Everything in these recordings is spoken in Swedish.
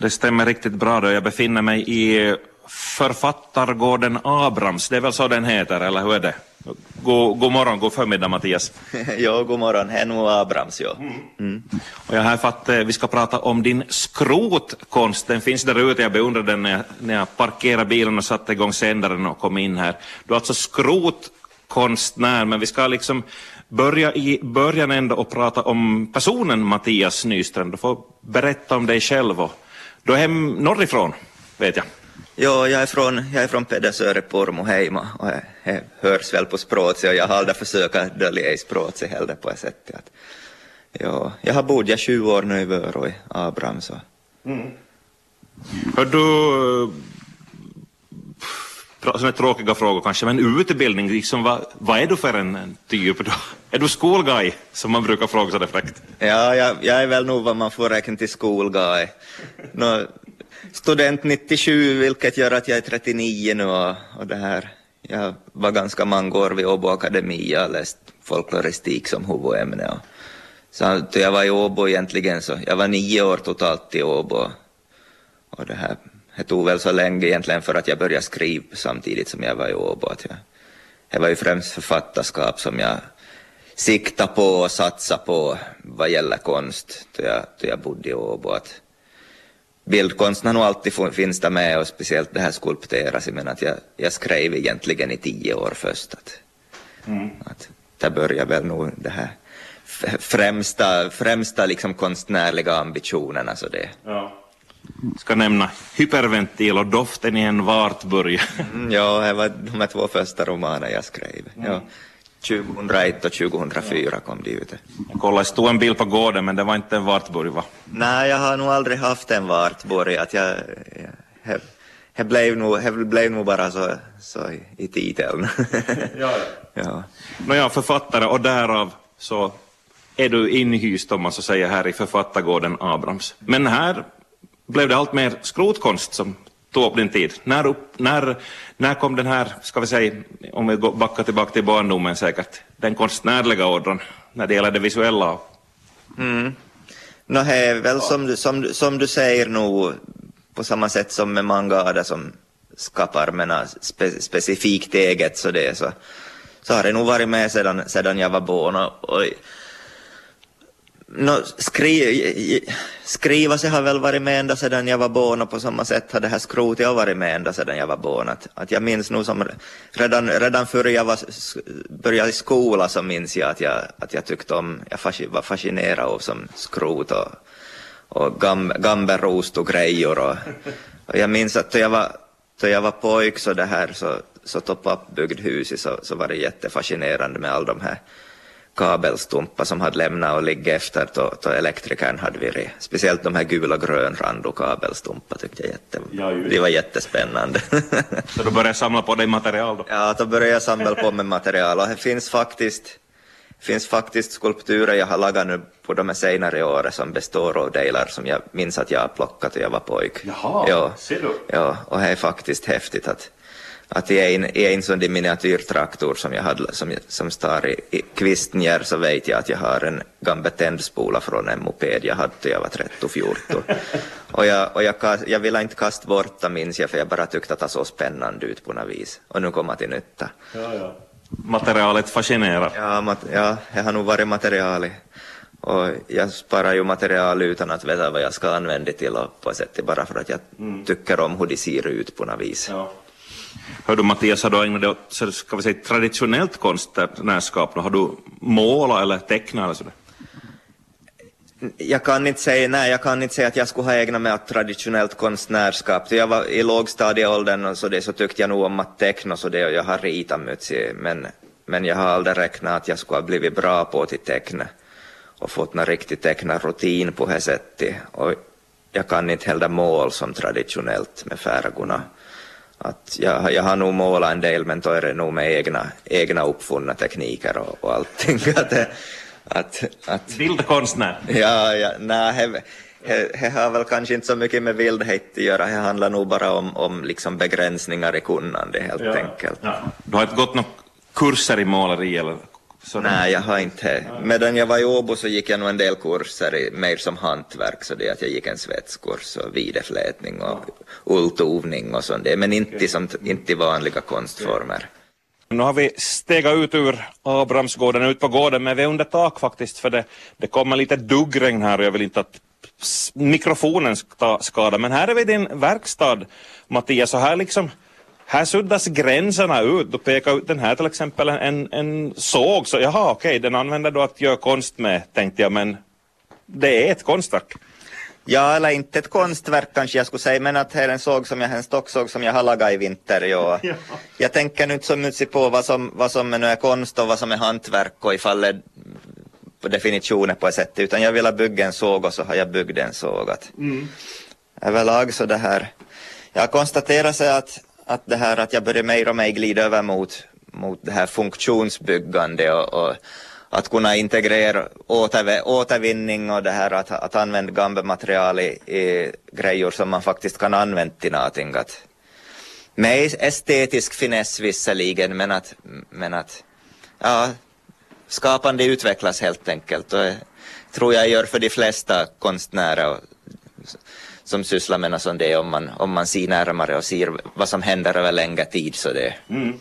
Det stämmer riktigt bra då. Jag befinner mig i författargården Abrams. Det är väl så den heter, eller hur är det? God, god morgon, god förmiddag Mattias. ja, god morgon. Nog Abrams, ja. Mm. Och jag har för att eh, vi ska prata om din skrotkonst. Den finns där ute. Jag beundrade den när jag, när jag parkerade bilen och satte igång sändaren och kom in här. Du är alltså skrotkonstnär, men vi ska liksom börja i början ändå och prata om personen Mattias Nyström. Du får berätta om dig själv och du är hem norrifrån, vet jag. Ja, jag är från, jag är från Pedersöre, Pormoheima och jag, jag hörs väl på språket och jag har aldrig försökt dölja i språket heller på ett sätt. Att, ja, jag har bott 20 år nu i Vörå i Abraham. Så. Mm. Hör du, sådana tråkiga frågor kanske, men utbildning, liksom, vad, vad är du för en, en typ då? Är du skolguy, som man brukar fråga sådär fräckt? Ja, jag, jag, är väl nog vad man får räkna till skolguy. Nå, student 97, vilket gör att jag är 39 nu och, och det här. Jag var ganska många år vid Åbo Akademi, jag har läst folkloristik som huvudämne. Och, så jag var i Åbo egentligen, så jag var nio år totalt i Åbo. Och det här det tog väl så länge egentligen för att jag började skriva samtidigt som jag var i Åbo. Att jag, det var ju främst författarskap som jag siktade på och satsade på vad gäller konst då jag, då jag bodde i Åbo. Att bildkonsten har nog alltid finns där med och speciellt det här skulpteras. Men att jag, jag skrev egentligen i tio år först. Att, mm. att där började väl nog det här främsta, främsta liksom konstnärliga ambitionerna. Så det. Ja ska nämna hyperventil och doften i en vartburg. Mm, ja, det var de två första romaner jag skrev. Mm. Ja. 2001 och 2004 kom de ut. Jag kollade, stod en bild på gården men det var inte en vartburg va? Nej, jag har nog aldrig haft en vartburg. Att jag, jag, det blev nog, det blev nog bara så, så i titeln. ja, ja. ja. Nåja, författare och därav så är du inhyst om man så säger här i författargården Abrams. Men här blev det allt mer skrotkonst som tog upp din tid. När, upp, när, när kom den här, ska vi säga, om vi backar tillbaka till barndomen säkert, den konstnärliga ådran när det gäller det visuella? Mm. No, det är väl som, som, som du säger nog på samma sätt som med manga som skapar mena, spe, specifikt eget så det så, så har det nog varit med sedan, sedan jag var barn. Och, och No, skri skriva sig har väl varit med ända sedan jag var barn och på samma sätt har det här skrotet varit med ända sedan jag var barn. Att, att jag minns nog som redan, redan före jag var, började i skola så minns jag att jag, att jag tyckte om, jag var fascinerad av som skrot och, och gam, gamberost och grejer. Och, och jag minns att då jag var, då jag var pojk så det här så, så topp byggd hus så, så var det jättefascinerande med all de här kabelstumpar som hade lämnat och ligger efter då, då elektrikern hade varit. Speciellt de här gula grönrando kabelstumpar tyckte jag jätte, ja, det var jättespännande. Så du började samla på dig material då? Ja, då började jag samla på mig material och det finns faktiskt finns faktiskt skulpturer jag har lagat nu på de senare åren som består av delar som jag minns att jag har plockat när jag var pojk. Jaha, ja, ser du? Ja, och det är faktiskt häftigt att att i en, i en sån miniatyrtraktor som jag hade som, som står i, i Kvistnjär så vet jag att jag har en gammal tändspola från en moped jag hade jag var 13-14. och jag, och jag, jag ville inte kasta bort det minns jag för jag bara tyckte att det såg spännande ut på något vis. Och nu kommer till nytta. Ja, ja. Materialet fascinerar. Ja, mat, ja, jag har nog varit materialet. Och jag sparar ju material utan att veta vad jag ska använda det till och på ett sätt bara för att jag mm. tycker om hur de ser ut på något vis. Ja. Hör du Mattias, har du ägnat dig åt ska vi säga, traditionellt konstnärskap? Har du målat eller tecknat eller sådär? Jag kan inte säga, nej, jag kan inte säga att jag skulle ha ägnat mig åt traditionellt konstnärskap. Jag var i lågstadieåldern och så, det, så tyckte jag nog om att teckna så det och jag har ritat mycket, men, men jag har aldrig räknat att jag skulle ha blivit bra på att teckna och fått någon riktig tecknarrutin på det sättet. Och jag kan inte heller mål som traditionellt med färgerna att jag, jag har nog målat en del men då är det nog med egna, egna uppfunna tekniker och, och allting. att, att, att, Bildkonstnär? Ja, ja nej, det har väl kanske inte så mycket med vildhet att göra, det handlar nog bara om, om liksom begränsningar i kunnande helt ja. enkelt. Ja. Du har inte gått några kurser i måleri eller Så Nej, jag har inte. Medan jag var i Åbo så gick jag nog en del kurser i, mer som hantverk, så det att jag gick en svetskurs och videflätning och ulltovning och sånt, men inte, som, inte i vanliga konstformer. Nu har vi stegat ut ur Abrahamsgården ut på gården, men vi är under tak faktiskt, för det, det kommer lite duggregn här och jag vill inte att mikrofonen ska skada. Men här är vi i din verkstad, Mattias, och här liksom här suddas gränserna ut. Du pekar ut den här till exempel, en, en såg, så jaha okej, den använder du att göra konst med, tänkte jag, men det är ett konstverk. Ja, eller inte ett konstverk kanske jag skulle säga, men att det är en såg som jag, en stocksåg som jag har lagat i vinter. Ja. ja. Jag tänker nu inte så mycket på vad som, vad som nu är konst och vad som är hantverk och ifall det på definitioner på ett sätt, utan jag vill bygga en såg och så har jag byggt en såg. Att mm. Överlag så det här, jag har konstaterat sig att, att det här att jag börjar mer och mer glida över mot, mot det här funktionsbyggande och, och att kunna integrera återv återvinning och det här att, att använda gamla material i, i grejer som man faktiskt kan använda till någonting. Att, med estetisk finess visserligen, men att, men att ja, skapande utvecklas helt enkelt. Och tror jag gör för de flesta konstnärer som sysslar med något sånt det om man, om man ser närmare och ser vad som händer över längre tid. Så det. Mm.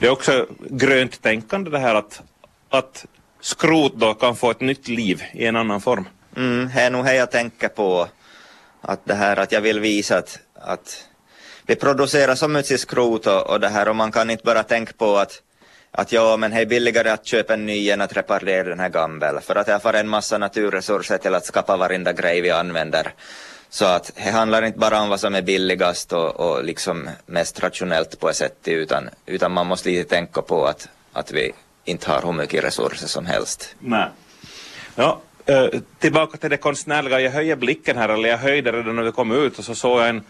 det är också grönt tänkande det här att, att skrot då kan få ett nytt liv i en annan form. Mm, det är nog det jag tänker på. Att det här att jag vill visa att, att vi producerar så mycket skrot och, och det här och man kan inte bara tänka på att att ja, men det är billigare att köpa en ny än att reparera den här gamla. För att jag får en massa naturresurser till att skapa varenda grej vi använder. Så att det handlar inte bara om vad som är billigast och, och liksom mest rationellt på ett sätt, utan, utan man måste lite tänka på att, att vi inte har hur mycket resurser som helst. Nej. Ja, äh, tillbaka till det konstnärliga. Jag höjer blicken här, eller jag höjde redan när vi kom ut och så såg jag en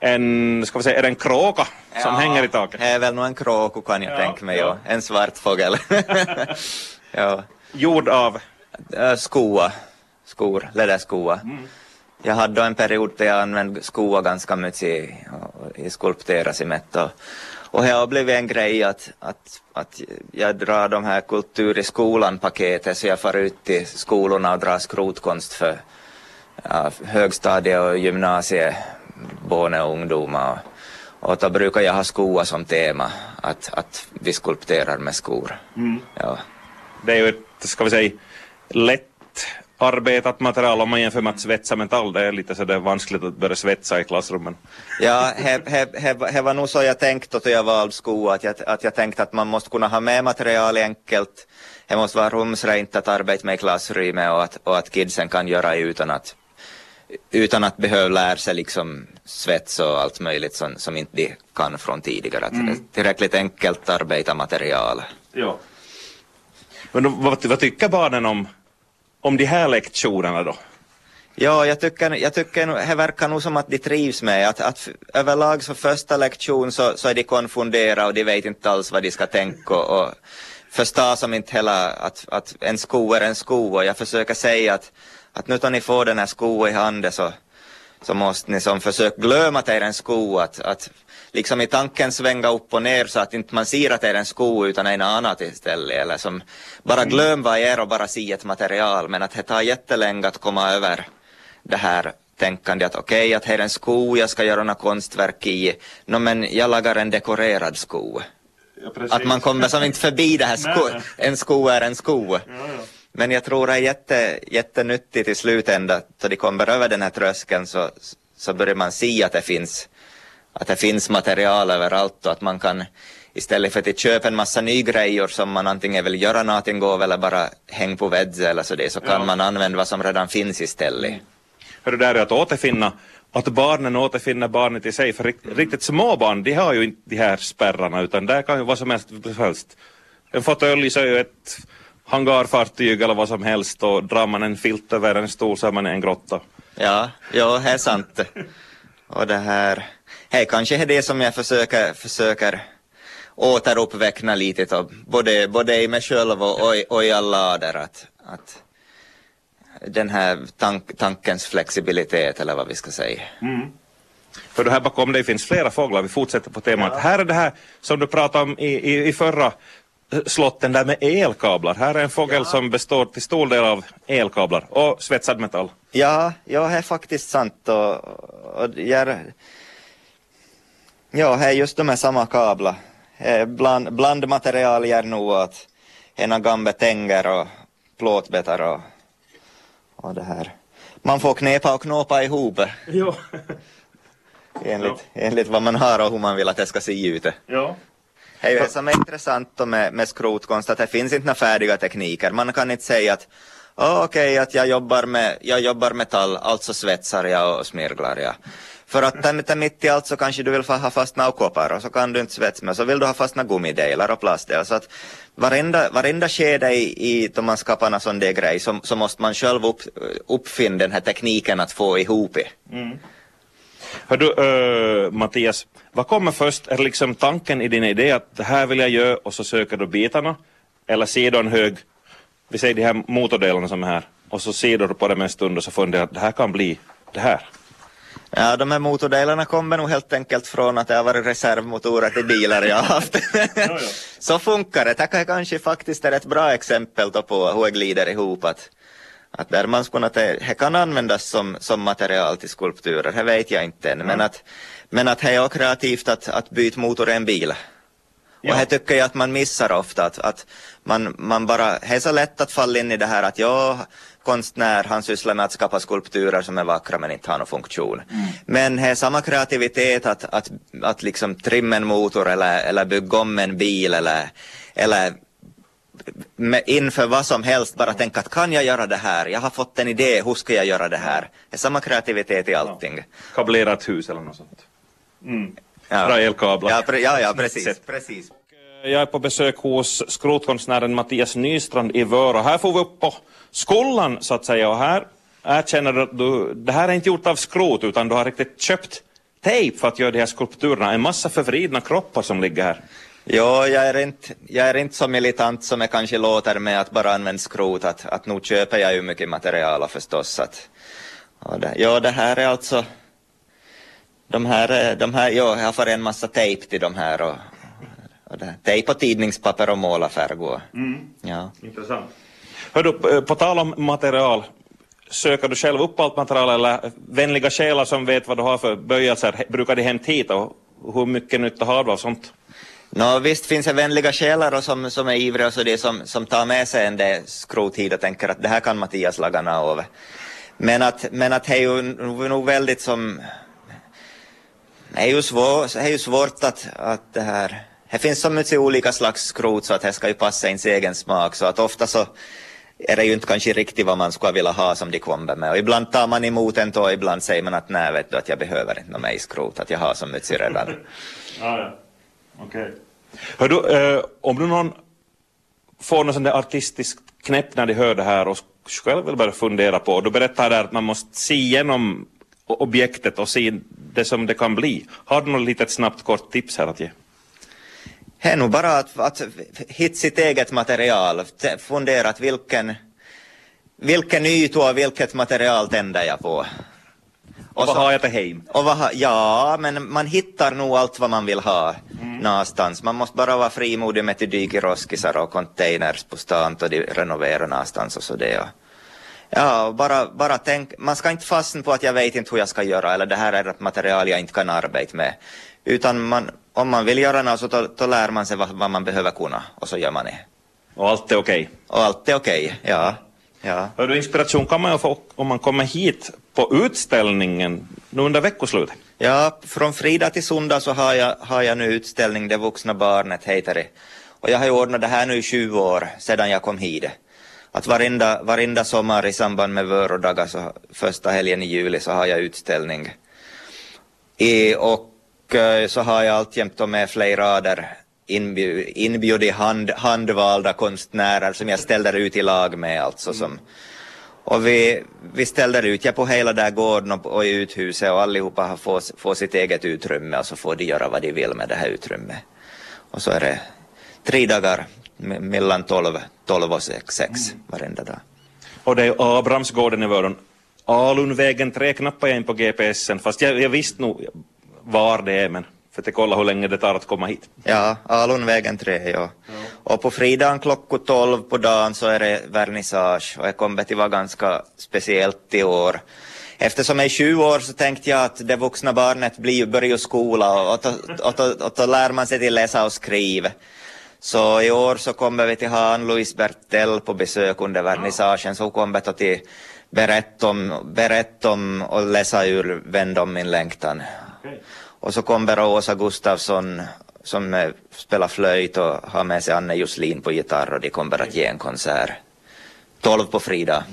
en, ska vi säga, är det en kråka som ja, hänger i taket? det är väl nog en kråka kan jag ja, tänka mig, ja. en svart fågel. ja. Gjord av? Skoa, skor, läderskoa. Mm. Jag hade en period där jag använde skoa ganska mycket i, i skulptera cement och, och det har blivit en grej att, att, att jag drar de här kultur i skolan-paketet så jag far ut till skolorna och drar skrotkonst för ja, högstadie och gymnasie barn och ungdomar. Och då brukar jag ha skor som tema, att, att vi skulpterar med skor. Mm. Ja. Det är ju ett, ska vi säga, lätt arbetat material om man jämför med att svetsa metall. Det är lite så det är vanskligt att börja svetsa i klassrummen. Ja, det var nog så jag tänkte då jag valde skor, att jag, att jag tänkte att man måste kunna ha med material enkelt. Det måste vara rumsrent att arbeta med i klassrummet och att, och att kidsen kan göra utan att utan att behöva lära sig liksom svets och allt möjligt som, som inte de kan från tidigare. Mm. Att tillräckligt enkelt arbeta material. Ja. Men vad, vad tycker barnen om, om de här lektionerna då? Ja, jag tycker, jag tycker det verkar nog som att de trivs med att, att överlag så första lektion så, så är de konfunderade och de vet inte alls vad de ska tänka och, och förstår som inte hela att, att en sko är en sko och jag försöker säga att att nu tar ni får den här sko i handen så, så måste ni som försöka glömma att det är en sko, att, att liksom i tanken svänga upp och ner så att inte man ser att det är en sko utan en annat istället. Eller som bara mm. glöm vad är och bara se ett material. Men att det tar jättelänge att komma över det här tänkande att okej, okay, att här är en sko, jag ska göra några konstverk i. No, men jag lagar en dekorerad sko. Ja, att man kommer som inte förbi det här sko, en sko är en sko. Ja, ja. Men jag tror det är jätte, jättenyttigt i slutändan, så de kommer över den här tröskeln så, så börjar man se att det finns, att det finns material överallt och att man kan istället för att köpa en massa nya grejer som man antingen vill göra någonting av eller bara hänga på väggen eller så det, så kan ja. man använda vad som redan finns istället. För det där är att återfinna, att barnen återfinner barnet i sig, för riktigt små barn, de har ju inte de här spärrarna utan där kan ju vad som helst, En fåtölj så är ju ett hangarfartyg eller vad som helst och drar man en filt över en stol så är man i en grotta. Ja, ja, det är sant. Och det här, det kanske är det som jag försöker, försöker återuppväckna lite då, både, både i mig själv och, och, och i alla ader att, att den här tank, tankens flexibilitet eller vad vi ska säga. Mm. För här bakom dig finns flera fåglar, vi fortsätter på temat. Ja. Här är det här som du pratade om i, i, i förra slotten där med elkablar. Här är en fågel ja. som består till stor del av elkablar och svetsad metall. Ja, ja det är faktiskt sant. Och, och jag, ja, det är just de här samma kablar. Bland, blandmaterial gör nog att ena gamla tänger och plåtbetar och, och det här. Man får knepa och knåpa ihop. Jo. enligt, ja. enligt vad man har och hur man vill att det ska se ut. Ja. Det är ju det som är intressant med, med skrotkonst, att det finns inte några färdiga tekniker. Man kan inte säga att oh, okej, okay, att jag jobbar, med, jag jobbar metall, alltså svetsar jag och smirglar jag. För att mitt i allt så kanske du vill ha fast några koppar och så kan du inte svetsa med, så vill du ha fast några gummidelar och plastdelar. Så att varenda, varenda skede i, i då man skapar en sån där grej så, så måste man själv upp, uppfinna den här tekniken att få ihop det. Mm. Hör du, uh, Mattias, vad kommer först? Är det liksom tanken i din idé att det här vill jag göra och så söker du bitarna? Eller ser du en hög, vi säger de här motordelarna som är här, och så ser du på det en stund och så funderar att det här kan bli det här? Ja, de här motordelarna kommer nog helt enkelt från att det har varit reservmotorer till bilar jag har haft. så funkar det. Det kanske faktiskt är ett bra exempel på hur det glider ihop. Att, att där man skulle, det kan användas som, som material till skulpturer, det vet jag inte än. Mm. Men att, men att det är kreativt att, att byta motor i en bil. Ja. Och här tycker jag att man missar ofta att, att man, man bara, det är så lätt att falla in i det här att ja, konstnär, han sysslar med att skapa skulpturer som är vackra men inte har någon funktion. Mm. Men det är samma kreativitet att, att, att liksom trimma en motor eller, eller bygga om en bil eller, eller inför vad som helst bara tänka att kan jag göra det här? Jag har fått en idé, hur ska jag göra det här? Det är samma kreativitet i allting. Ja. Kablera ett hus eller något sånt. Mm. Ja. Elkablar. Ja, pre ja, ja precis. precis. Jag är på besök hos skrotkonstnären Mattias Nystrand i Vörå. Här får vi upp på skollan så att säga och här erkänner du att du, det här är inte gjort av skrot utan du har riktigt köpt tejp för att göra de här skulpturerna. En massa förvridna kroppar som ligger här. Ja, jag är, inte, jag är inte så militant som jag kanske låter med att bara använda skrot. Att, att nog köper jag ju mycket material förstås. Att, det, ja, det här är alltså de här, de här, ja, jag får en massa tejp till de här och, och det, tejp och tidningspapper och målarfärg. Mm. Ja. Intressant. Hör du, eh, på tal om material, söker du själv upp allt material eller vänliga själar som vet vad du har för böjelser, brukar de hämta hit och hur mycket nytta har du av sånt? No, visst finns det vänliga själar som, som är ivriga och så det som, som tar med sig en del skrot hit och tänker att det här kan Mattias laga av. Men att, men att det är ju nog väldigt som det är ju, svår, det är ju svårt att, att det här... Det finns så mycket olika slags skrot så att det ska ju passa ens egen smak så att ofta så är det ju inte kanske riktigt vad man skulle vilja ha som de kommer med. Och ibland tar man emot en och ibland säger man att nej vet du att jag behöver inte något skrot, att jag har så mycket redan. ja, ja. Okej. Okay. Hör du, eh, om du någon får någon sån där artistisk knäpp när de hör det här och själv vill börja fundera på, då berättar där att man måste se igenom objektet och se det som det kan bli. Har du något litet snabbt kort tips här att ge? Det är nog bara att, att hitta sitt eget material, fundera att vilken, vilken yta och vilket material tänder jag på. Och, och vad har jag till hem? Och vad, ja, men man hittar nog allt vad man vill ha mm. någonstans. Man måste bara vara frimodig med att dyka i roskisar och containers på stan och de renoverar någonstans och så det. Och, Ja, bara, bara tänk, man ska inte fastna på att jag vet inte hur jag ska göra eller det här är ett material jag inte kan arbeta med. Utan man, om man vill göra något så då, då lär man sig vad, vad, man behöver kunna och så gör man det. Och allt är okej? Okay. Och allt är okej, okay, ja. Ja. Hör du, inspiration kan man ju få om man kommer hit på utställningen nu under veckoslutet. Ja, från fredag till söndag så har jag, har jag nu utställning Det vuxna barnet heter det. Och jag har ju ordnat det här nu i 20 år sedan jag kom hit att varenda, varenda sommar i samband med vörodagar, så första helgen i juli, så har jag utställning. I, och eh, så har jag alltjämt med flera rader inbjudit hand, handvalda konstnärer som jag ställer ut i lag med. Alltså, som, och vi, vi ställer ut ja, på hela där gården och, och i uthuset och allihopa får, får sitt eget utrymme och så får de göra vad de vill med det här utrymmet. Och så är det tre dagar mellan 12, 12 och 6, 6 mm. varenda dag. Och det är Abrahamsgården i Vörön. Alunvägen 3 knappar jag in på GPSen, fast jag, jag visste nog var det är, men för att kolla hur länge det tar att komma hit. Ja, Alunvägen 3, ja. Och på fredagen klockan 12 på dagen så är det vernissage och det kommer att vara ganska speciellt i år. Eftersom jag är 20 år så tänkte jag att det vuxna barnet blir, börjar skola och, och, och, och, och då lär man sig till läsa och skriva. Så i år så kommer vi till ha Ann-Louise Bertell på besök under vernissagen så hon kommer att till berätta om, berätta om och läsa ur Vänd om min längtan. Okej. Och så kommer Åsa Gustafsson som spelar flöjt och har med sig Anne Juslin på gitarr och de kommer att ge en konsert. 12 på fredag.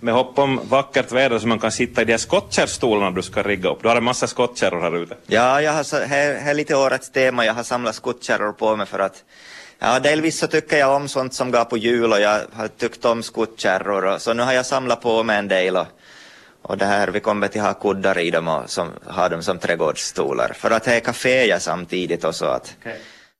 Med hopp om vackert väder så man kan sitta i de här skottkärrstolarna du ska rigga upp. Du har en massa skottkärror här ute. Ja, jag har, här, här är lite årets tema. Jag har samlat skottkärror på mig för att Ja, delvis så tycker jag om sånt som går på jul och jag har tyckt om skottkärror så nu har jag samlat på mig en del och, och det här, vi kommer till ha kuddar i dem och som, ha dem som trädgårdsstolar för att det är kaféer samtidigt och så att okay.